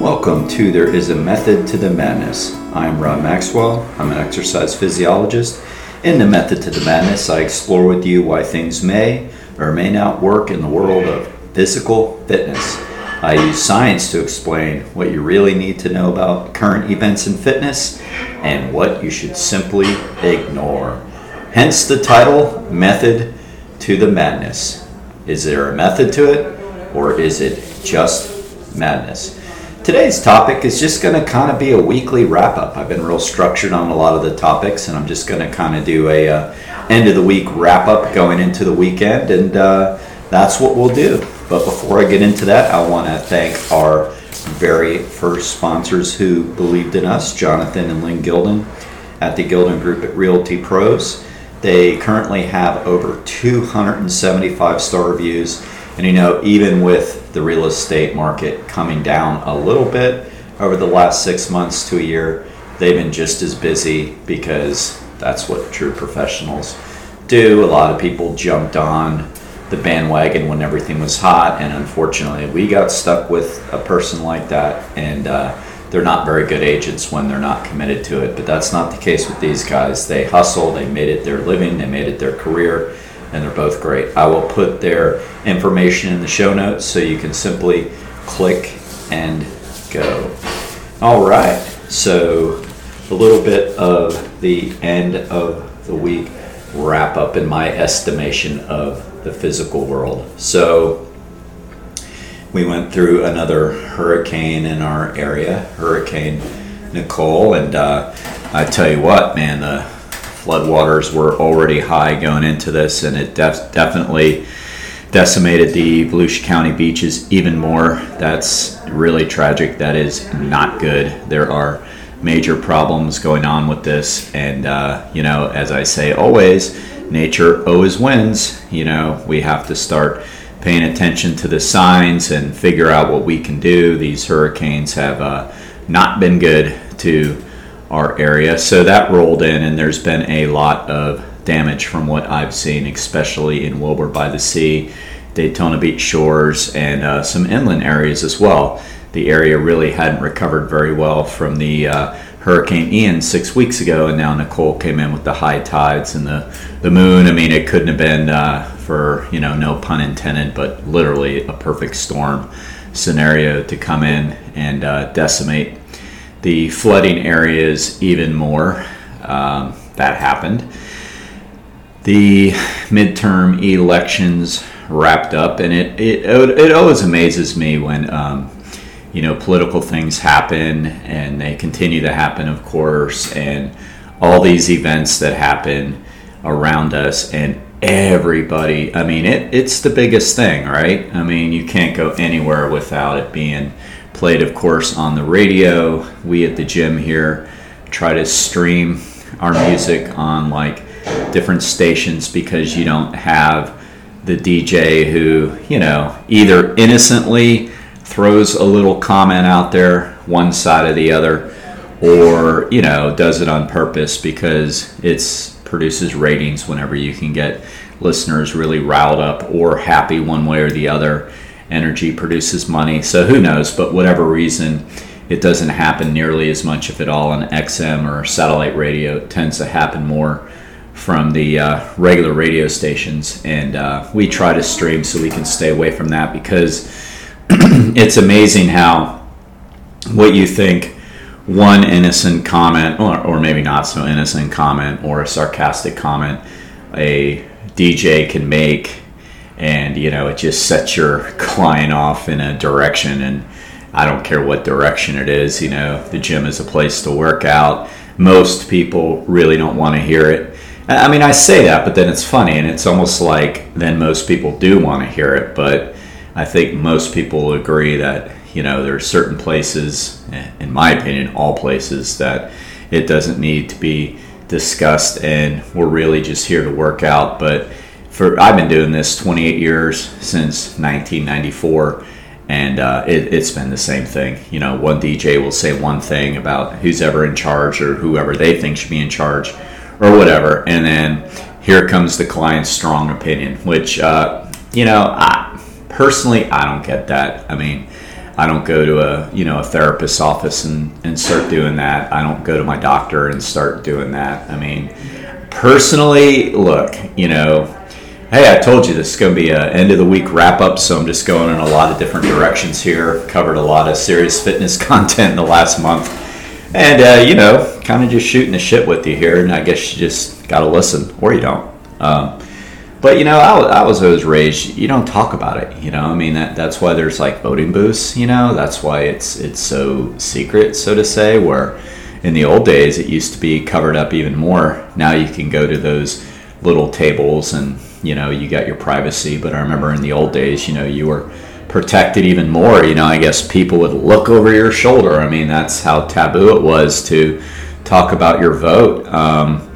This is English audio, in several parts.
Welcome to There Is a Method to the Madness. I'm Rob Maxwell. I'm an exercise physiologist. In the Method to the Madness, I explore with you why things may or may not work in the world of physical fitness. I use science to explain what you really need to know about current events in fitness and what you should simply ignore. Hence the title Method to the Madness. Is there a method to it or is it just madness? Today's topic is just going to kind of be a weekly wrap up. I've been real structured on a lot of the topics, and I'm just going to kind of do a uh, end of the week wrap up going into the weekend, and uh, that's what we'll do. But before I get into that, I want to thank our very first sponsors who believed in us, Jonathan and Lyn Gildon at the Gildon Group at Realty Pros. They currently have over 275 star reviews, and you know, even with the real estate market coming down a little bit over the last six months to a year, they've been just as busy because that's what true professionals do. A lot of people jumped on the bandwagon when everything was hot, and unfortunately, we got stuck with a person like that, and uh, they're not very good agents when they're not committed to it. But that's not the case with these guys. They hustle, they made it their living, they made it their career and they're both great. I will put their information in the show notes so you can simply click and go. All right, so a little bit of the end of the week wrap up in my estimation of the physical world. So we went through another hurricane in our area, Hurricane Nicole, and uh, I tell you what, man, the floodwaters were already high going into this, and it def- definitely decimated the Volusia County beaches even more. That's really tragic. That is not good. There are major problems going on with this, and uh, you know, as I say always, nature always wins. You know, we have to start paying attention to the signs and figure out what we can do. These hurricanes have uh, not been good to our area. So that rolled in, and there's been a lot of damage from what I've seen, especially in Wilbur by the Sea, Daytona Beach shores, and uh, some inland areas as well. The area really hadn't recovered very well from the uh, Hurricane Ian six weeks ago, and now Nicole came in with the high tides and the, the moon. I mean, it couldn't have been, uh, for, you know, no pun intended, but literally a perfect storm scenario to come in and uh, decimate the flooding areas even more. Um, that happened. The midterm elections wrapped up, and it it, it always amazes me when um, you know political things happen, and they continue to happen, of course, and all these events that happen around us, and everybody. I mean, it it's the biggest thing, right? I mean, you can't go anywhere without it being played, of course, on the radio. We at the gym here try to stream our music on like different stations because you don't have the DJ who, you know, either innocently throws a little comment out there, one side or the other, or, you know, does it on purpose because it produces ratings whenever you can get listeners really riled up or happy one way or the other energy produces money. So who knows? But whatever reason, it doesn't happen nearly as much, if at all, on XM or satellite radio. It tends to happen more from the uh, regular radio stations, and uh, we try to stream so we can stay away from that because it's amazing how what you think one innocent comment, or, or maybe not so innocent comment, or a sarcastic comment, a DJ can make and you know it just sets your client off in a direction and i don't care what direction it is you know the gym is a place to work out. Most people really don't want to hear it. I mean i say that but then it's funny and it's almost like then most people do want to hear it but i think most people agree that you know there are certain places in my opinion all places that it doesn't need to be discussed and we're really just here to work out. But for I've been doing this 28 years since 1994, and uh, it, has been the same thing. You know, one DJ will say one thing about who's ever in charge or whoever they think should be in charge, or whatever, and then here comes the client's strong opinion, which uh, you know, I, personally I don't get that. I mean. I don't go to a you know a therapist's office and, and start doing that. I don't go to my doctor and start doing that. I mean, personally, look, you know, hey, I told you this is going to be a end of the week wrap up, so I'm just going in a lot of different directions here. Covered a lot of serious fitness content in the last month, and uh, you know, kind of just shooting the shit with you here. And I guess you just got to listen, or you don't. Um, but you know, I, I was always raised. You don't talk about it. You know, I mean that that's why there's like voting booths. You know, that's why it's it's so secret, so to say. Where in the old days it used to be covered up even more. Now you can go to those little tables and you know you got your privacy. But I remember in the old days, you know, you were protected even more. You know, I guess people would look over your shoulder. I mean, that's how taboo it was to talk about your vote. Um,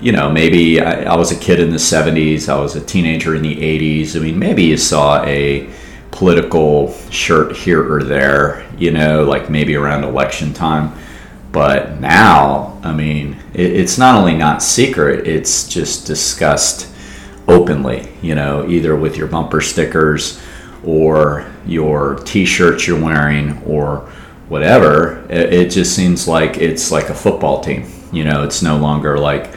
you know, maybe I, I, was a kid in the 70s, I was a teenager in the 80s. I mean, maybe you saw a political shirt here or there, you know, like maybe around election time. But now, I mean, it, it's not only not secret, it's just discussed openly, you know, either with your bumper stickers or your t shirts you're wearing or whatever. It, it just seems like it's like a football team. You know, it's no longer like,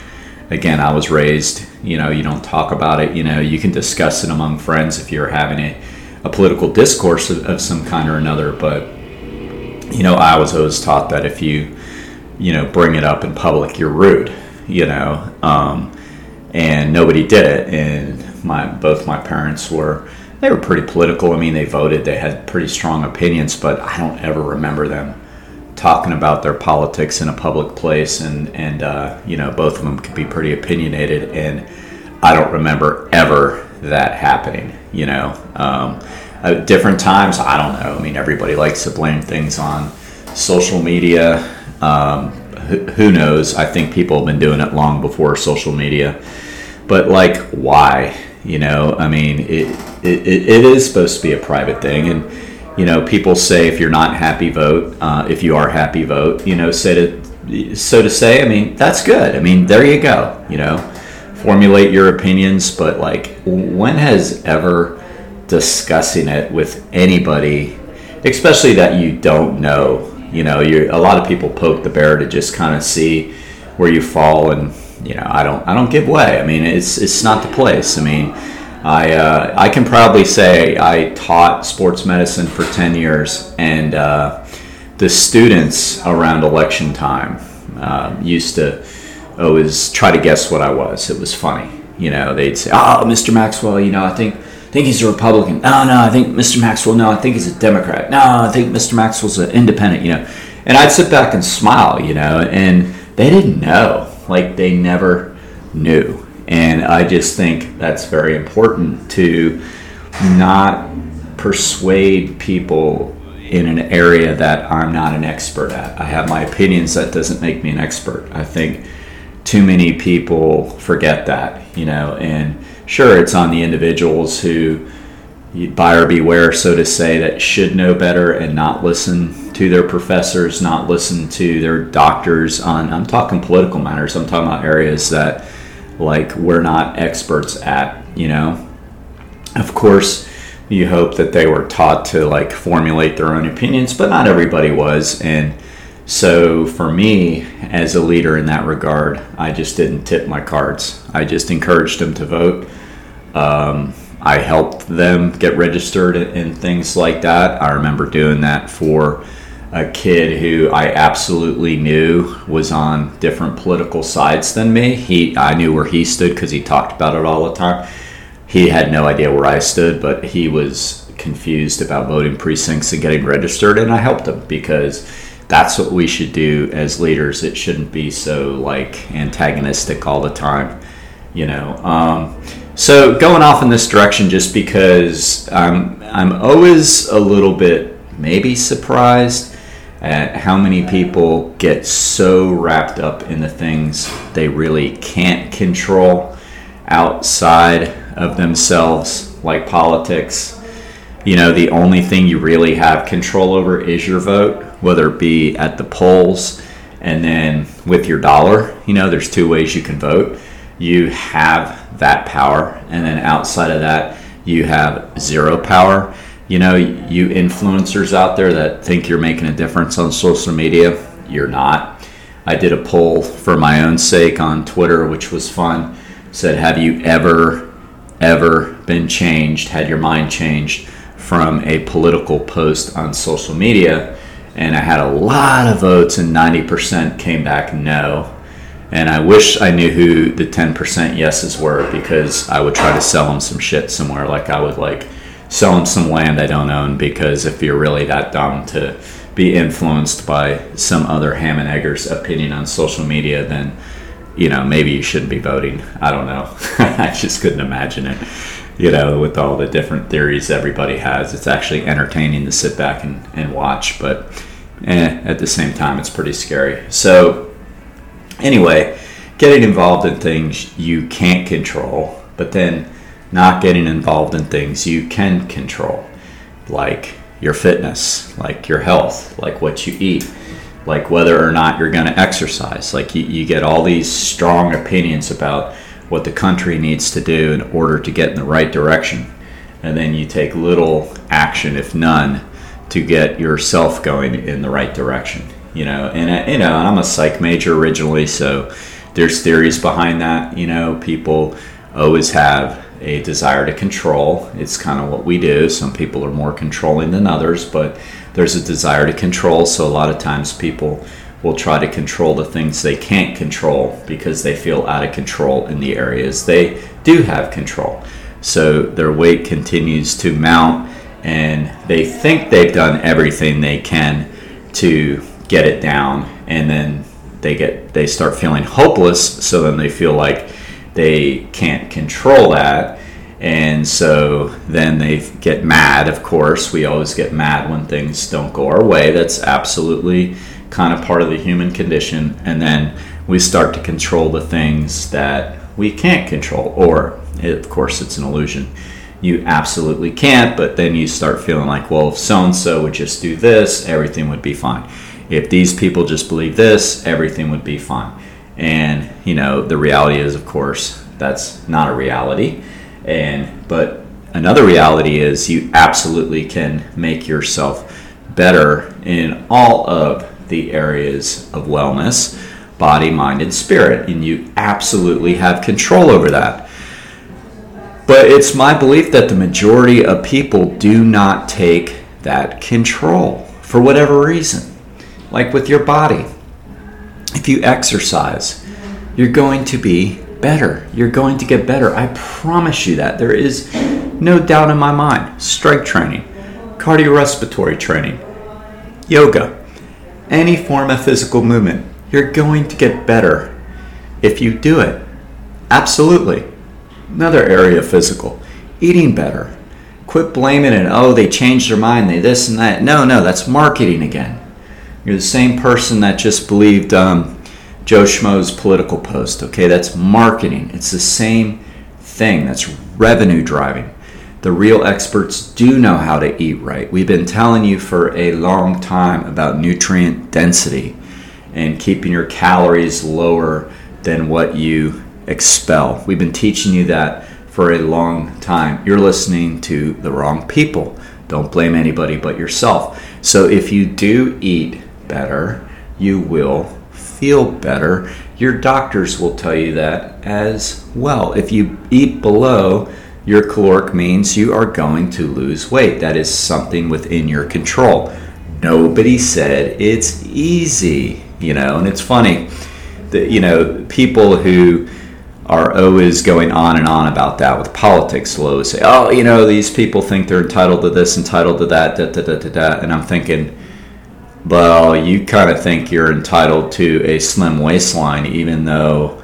again, I was raised, you know, you don't talk about it. You know, you can discuss it among friends if you're having a, a political discourse of, of some kind or another. But, you know, I was always taught that if you, you know, bring it up in public, you're rude, you know. Um, and nobody did it. And my both my parents were they were pretty political. I mean, they voted, they had pretty strong opinions, but I don't ever remember them talking about their politics in a public place, and and uh, you know both of them could be pretty opinionated, and I don't remember ever that happening. You know, um, at different times, I don't know. I mean, everybody likes to blame things on social media. Um, who, knows? I think people have been doing it long before social media, but like, why? You know, I mean, it, it, it is supposed to be a private thing, and you know, people say if you're not happy, vote. Uh, if you are happy, vote. You know, to, so to say. I mean, that's good. I mean, there you go. You know, formulate your opinions, but like, when has ever discussing it with anybody, especially that you don't know? You know, you a lot of people poke the bear to just kind of see where you fall, and you know, I don't, I don't give way. I mean, it's it's not the place. I mean I, uh, I can proudly say I taught sports medicine for 10 years, and uh, the students around election time uh, used to always try to guess what I was. It was funny. You know, they'd say, Oh, Mr. Maxwell, you know, I think, think he's a Republican. No, no, I think Mr. Maxwell, no, I think he's a Democrat. No, I think Mr. Maxwell's an independent, you know. And I'd sit back and smile, you know, and they didn't know. Like, they never knew and I just think that's very important to not persuade people in an area that I'm not an expert at. I have my opinions, that doesn't make me an expert. I think too many people forget that, you know, and sure, it's on the individuals who buyer beware, so to say, that should know better and not listen to their professors, not listen to their doctors on, I'm talking political matters, I'm talking about areas that like we're not experts at, you know. Of course, you hope that they were taught to like formulate their own opinions, but not everybody was. And so for me, as a leader in that regard, I just didn't tip my cards. I just encouraged them to vote. Um, I helped them get registered and things like that. I remember doing that for a kid who I absolutely knew was on different political sides than me. He, I knew where he stood because he talked about it all the time. He had no idea where I stood, but he was confused about voting precincts and getting registered, and I helped him because that's what we should do as leaders. It shouldn't be so like antagonistic all the time, you know. Um, so going off in this direction, just because I'm I'm always a little bit maybe surprised at how many people get so wrapped up in the things they really can't control outside of themselves, like politics. You know, the only thing you really have control over is your vote, whether it be at the polls and then with your dollar. You know, there's two ways you can vote. You have that power, and then outside of that, you have zero power you know, you influencers out there that think you're making a difference on social media, you're not. I did a poll for my own sake on Twitter, which was fun. Said, Have you ever, ever been changed, had your mind changed from a political post on social media? And I had a lot of votes, and 90% came back no. And I wish I knew who the 10% yeses were because I would try to sell them some shit somewhere. Like I would like sell them some land I don't own because if you're really that dumb to be influenced by some other ham and eggers opinion on social media, then you know maybe you shouldn't be voting. I don't know. I just couldn't imagine it. You know, with all the different theories everybody has, it's actually entertaining to sit back and, and watch, but eh, at the same time, it's pretty scary. So, anyway, getting involved in things you can't control, but then not getting involved in things you can control, like your fitness, like your health, like what you eat, like whether or not you're going to exercise. Like you, you get all these strong opinions about what the country needs to do in order to get in the right direction. And then you take little action, if none, to get yourself going in the right direction. You know, and you know, I'm a psych major originally, so there's theories behind that. You know, people always have a desire to control. It's kind of what we do. Some people are more controlling than others, but there's a desire to control. So a lot of times people will try to control the things they can't control because they feel out of control in the areas they do have control. So their weight continues to mount and they think they've done everything they can to get it down and then they get they start feeling hopeless so then they feel like they can't control that. And so then they get mad, of course. We always get mad when things don't go our way. That's absolutely kind of part of the human condition. And then we start to control the things that we can't control, or of course, it's an illusion. You absolutely can't, but then you start feeling like, well, if so and so would just do this, everything would be fine. If these people just believe this, everything would be fine. And you know, the reality is, of course, that's not a reality. And but another reality is you absolutely can make yourself better in all of the areas of wellness body, mind, and spirit. And you absolutely have control over that. But it's my belief that the majority of people do not take that control for whatever reason. Like with your body, if you exercise, you're going to be better. You're going to get better. I promise you that. There is no doubt in my mind. Strength training, cardiorespiratory training, yoga, any form of physical movement, you're going to get better if you do it. Absolutely. Another area of physical, eating better. Quit blaming it. Oh, they changed their mind. They this and that. No, no, that's marketing again. You're the same person that just believed um, Joe Schmo's political post. Okay, that's marketing. It's the same thing. That's revenue driving. The real experts do know how to eat right. We've been telling you for a long time about nutrient density and keeping your calories lower than what you expel. We've been teaching you that for a long time. You're listening to the wrong people. Don't blame anybody but yourself. So if you do eat better, you will feel better. Your doctors will tell you that as well. If you eat below your caloric means, you are going to lose weight. That is something within your control. Nobody said it's easy, you know, and it's funny that, you know, people who are always going on and on about that with politics will always say, oh, you know, these people think they're entitled to this, entitled to that, da, da, da, da, da. And I'm thinking, well, you kind of think you're entitled to a slim waistline, even though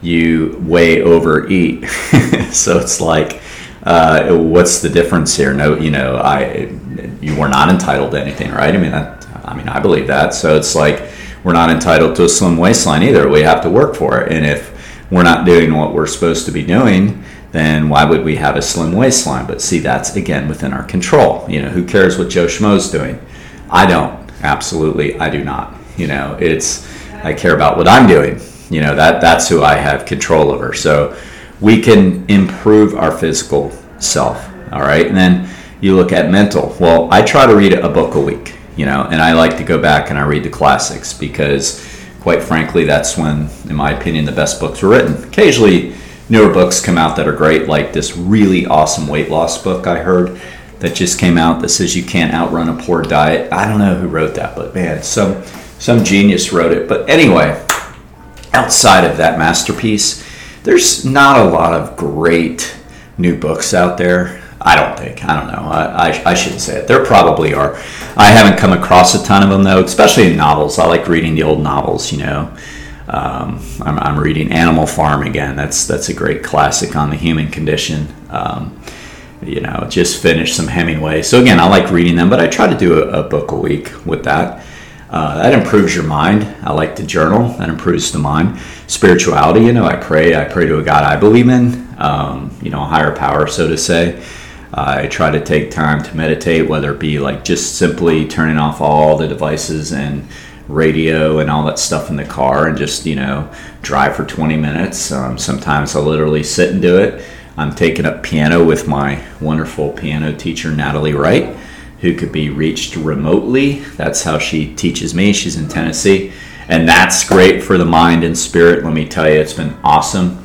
you way overeat. so it's like, uh, what's the difference here? No, you know, I you were not entitled to anything, right? I mean, that, I mean, I believe that. So it's like we're not entitled to a slim waistline either. We have to work for it, and if we're not doing what we're supposed to be doing, then why would we have a slim waistline? But see, that's again within our control. You know, who cares what Joe Schmo's doing? I don't. Absolutely, I do not. You know, it's I care about what I'm doing. You know, that that's who I have control over. So we can improve our physical self. All right, and then you look at mental. Well, I try to read a book a week, you know, and I like to go back and I read the classics because, quite frankly, that's when, in my opinion, the best books were written. Occasionally, newer books come out that are great, like this really awesome weight loss book I heard that just came out that says you can't outrun a poor diet. I don't know who wrote that, but man, some some genius wrote it. But anyway, outside of that masterpiece, there's not a lot of great new books out there. I don't think. I don't know. I, I, I, shouldn't say it. There probably are. I haven't come across a ton of them though, especially in novels. I like reading the old novels. You know, um, I'm, I'm, reading Animal Farm again. That's that's a great classic on the human condition. Um, you know, just finished some Hemingway. So again, I like reading them, but I try to do a, a book a week with that. Uh, that improves your mind. I like to journal. That improves the mind. Spirituality, you know, I pray. I pray to a God I believe in, um, you know, a higher power, so to say. I try to take time to meditate, whether it be like just simply turning off all the devices and radio and all that stuff in the car and just, you know, drive for 20 minutes. Um, sometimes I literally sit and do it. I'm taking up piano with my wonderful piano teacher, Natalie Wright who could be reached remotely. That's how she teaches me. She's in Tennessee. And that's great for the mind and spirit. Let me tell you, it's been awesome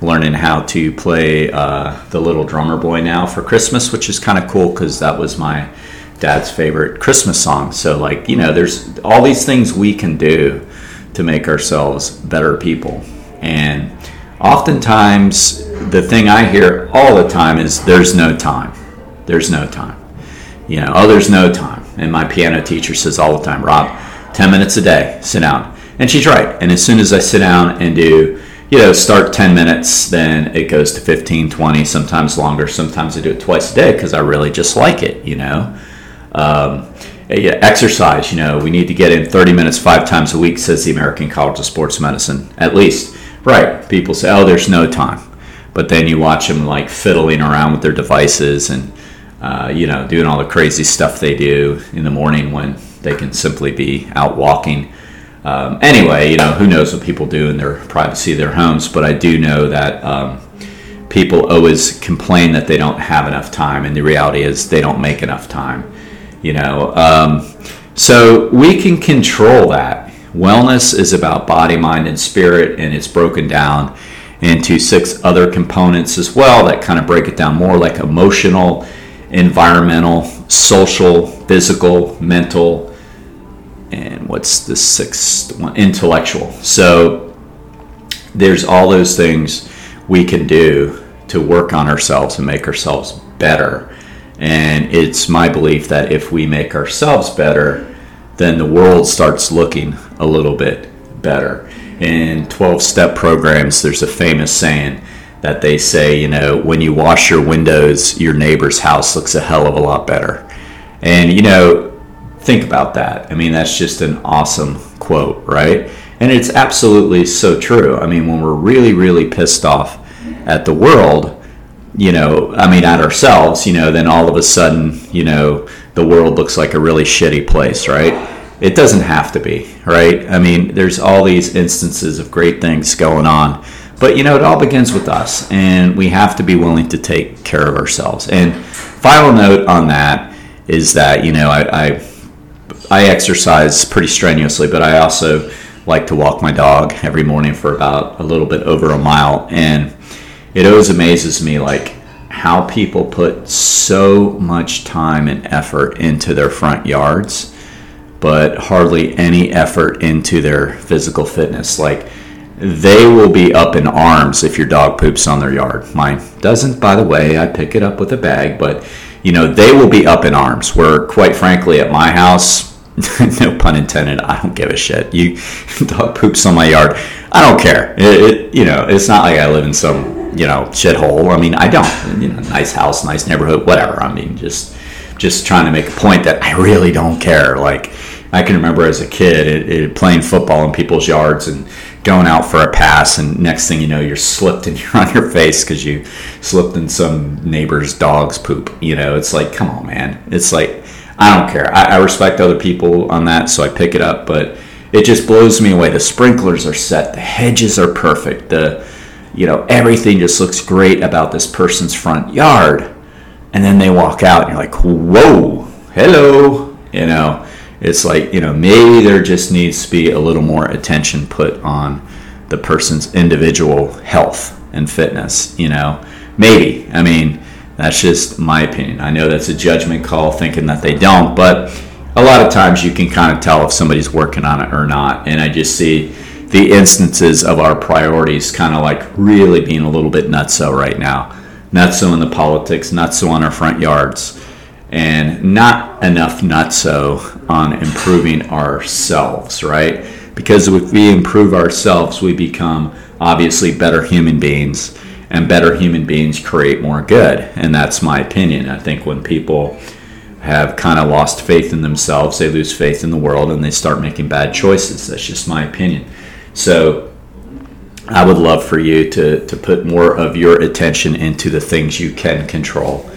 learning how to play uh, the little drummer boy now for Christmas, which is kind of cool because that was my dad's favorite Christmas song. So, like, you know, there's all these things we can do to make ourselves better people. And oftentimes, the thing I hear all the time is there's no time. There's no time you know, oh, there's no time. And my piano teacher says all the time, Rob, 10 minutes a day, sit down. And she's right. And as soon as I sit down and do, you know, start 10 minutes, then it goes to 15, 20, sometimes longer. Sometimes I do it twice a day because I really just like it, you know. Um, yeah, exercise, you know, we need to get in 30 minutes five times a week, says the American College of Sports Medicine, at least. Right. People say, oh, there's no time. But then you watch them like fiddling around with their devices and, uh, you know, doing all the crazy stuff they do in the morning when they can simply be out walking. Um, anyway, you know, who knows what people do in their privacy of their homes, but I do know that um, people always complain that they don't have enough time, and the reality is they don't make enough time, you know. Um, so we can control that. Wellness is about body, mind, and spirit, and it's broken down into six other components as well that kind of break it down more like emotional environmental, social, physical, mental, and what's the sixth one? Intellectual. So there's all those things we can do to work on ourselves and make ourselves better. And it's my belief that if we make ourselves better, then the world starts looking a little bit better. In 12 step programs, there's a famous saying that they say, you know, when you wash your windows, your neighbor's house looks a hell of a lot better. And, you know, think about that. I mean, that's just an awesome quote, right? And it's absolutely so true. I mean, when we're really, really pissed off at the world, you know, I mean, at ourselves, you know, then all of a sudden, you know, the world looks like a really shitty place, right? It doesn't have to be, right? I mean, there's all these instances of great things going on but you know, it all begins with us, and we have to be willing to take care of ourselves. And final note on that is that you know I, I, I exercise pretty strenuously, but I also like to walk my dog every morning for about a little bit over a mile, and it always amazes me like how people put so much time and effort into their front yards, but hardly any effort into their physical fitness. Like they will be up in arms if your dog poops on their yard. Mine doesn't, by the way. I pick it up with a bag, but you know they will be up in arms. Where, quite frankly, at my house, no pun intended, I don't give a shit. You dog poops on my yard, I don't care. It, it, you know, it's not like I live in some you know shithole. I mean, I don't. You know, nice house, nice neighborhood, whatever. I mean, just just trying to make a point that I really don't care. Like I can remember as a kid it, it, playing football in people's yards and going out for a pass, and next thing you know, you're slipped and you're on your face because you slipped in some neighbor's dog's poop. You know, it's like, come on, man. It's like, I don't care. I, I respect other people on that, so I pick it up, but it just blows me away. The sprinklers are set, the hedges are perfect, the you know everything just looks great about this person's front yard and then they walk out and you're like, whoa, hello, you know. It's like, you know, maybe there just needs to be a little more attention put on the person's individual health and fitness, you know. Maybe. I mean, that's just my opinion. I know that's a judgment call thinking that they don't, but a lot of times you can kind of tell if somebody's working on it or not. And I just see the instances of our priorities kind of like really being a little bit nutso right now. Nutso in the politics, nutso on our front yards and not enough nutso on improving ourselves, right? Because if we improve ourselves, we become obviously better human beings, and better human beings create more good. And that's my opinion. I think when people have kind of lost faith in themselves, they lose faith in the world, and they start making bad choices. That's just my opinion. So I would love for you to, to put more of your attention into the things you can control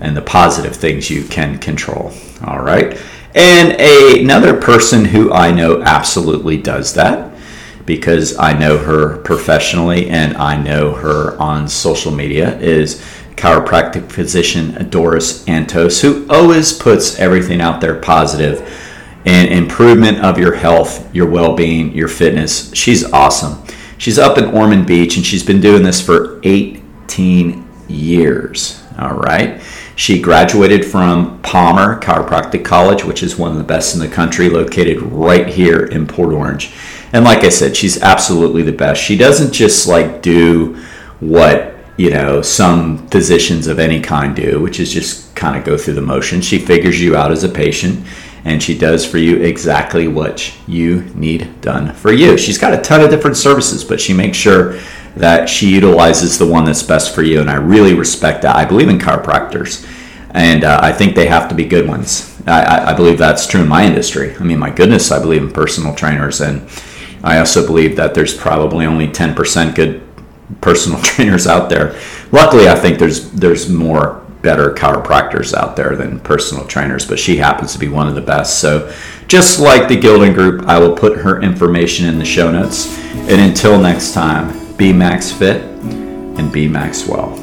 and the positive things you can control. All right. And a, another person who I know absolutely does that because I know her professionally and I know her on social media is chiropractic physician Doris Antos, who always puts everything out there positive and improvement of your health, your well being, your fitness. She's awesome. She's up in Ormond Beach and she's been doing this for 18 years. All right. She graduated from Palmer Chiropractic College, which is one of the best in the country, located right here in Port Orange. And like I said, she's absolutely the best. She doesn't just like do what, you know, some physicians of any kind do, which is just kind of go through the motions. She figures you out as a patient and she does for you exactly what you need done for you. She's got a ton of different services, but she makes sure that she utilizes the one that's best for you. And I really respect that. I believe in chiropractors, and uh, I think they have to be good ones. I, I, believe that's true in my industry. I mean, my goodness, I believe in personal trainers, and I also believe that there's probably only 10% good personal trainers out there. Luckily, I think there's there's more better chiropractors out there than personal trainers, but she happens to be one of the best. So, just like the Gildon Group, I will put her information in the show notes. And until next time, be Max Fit and be max Maxwell.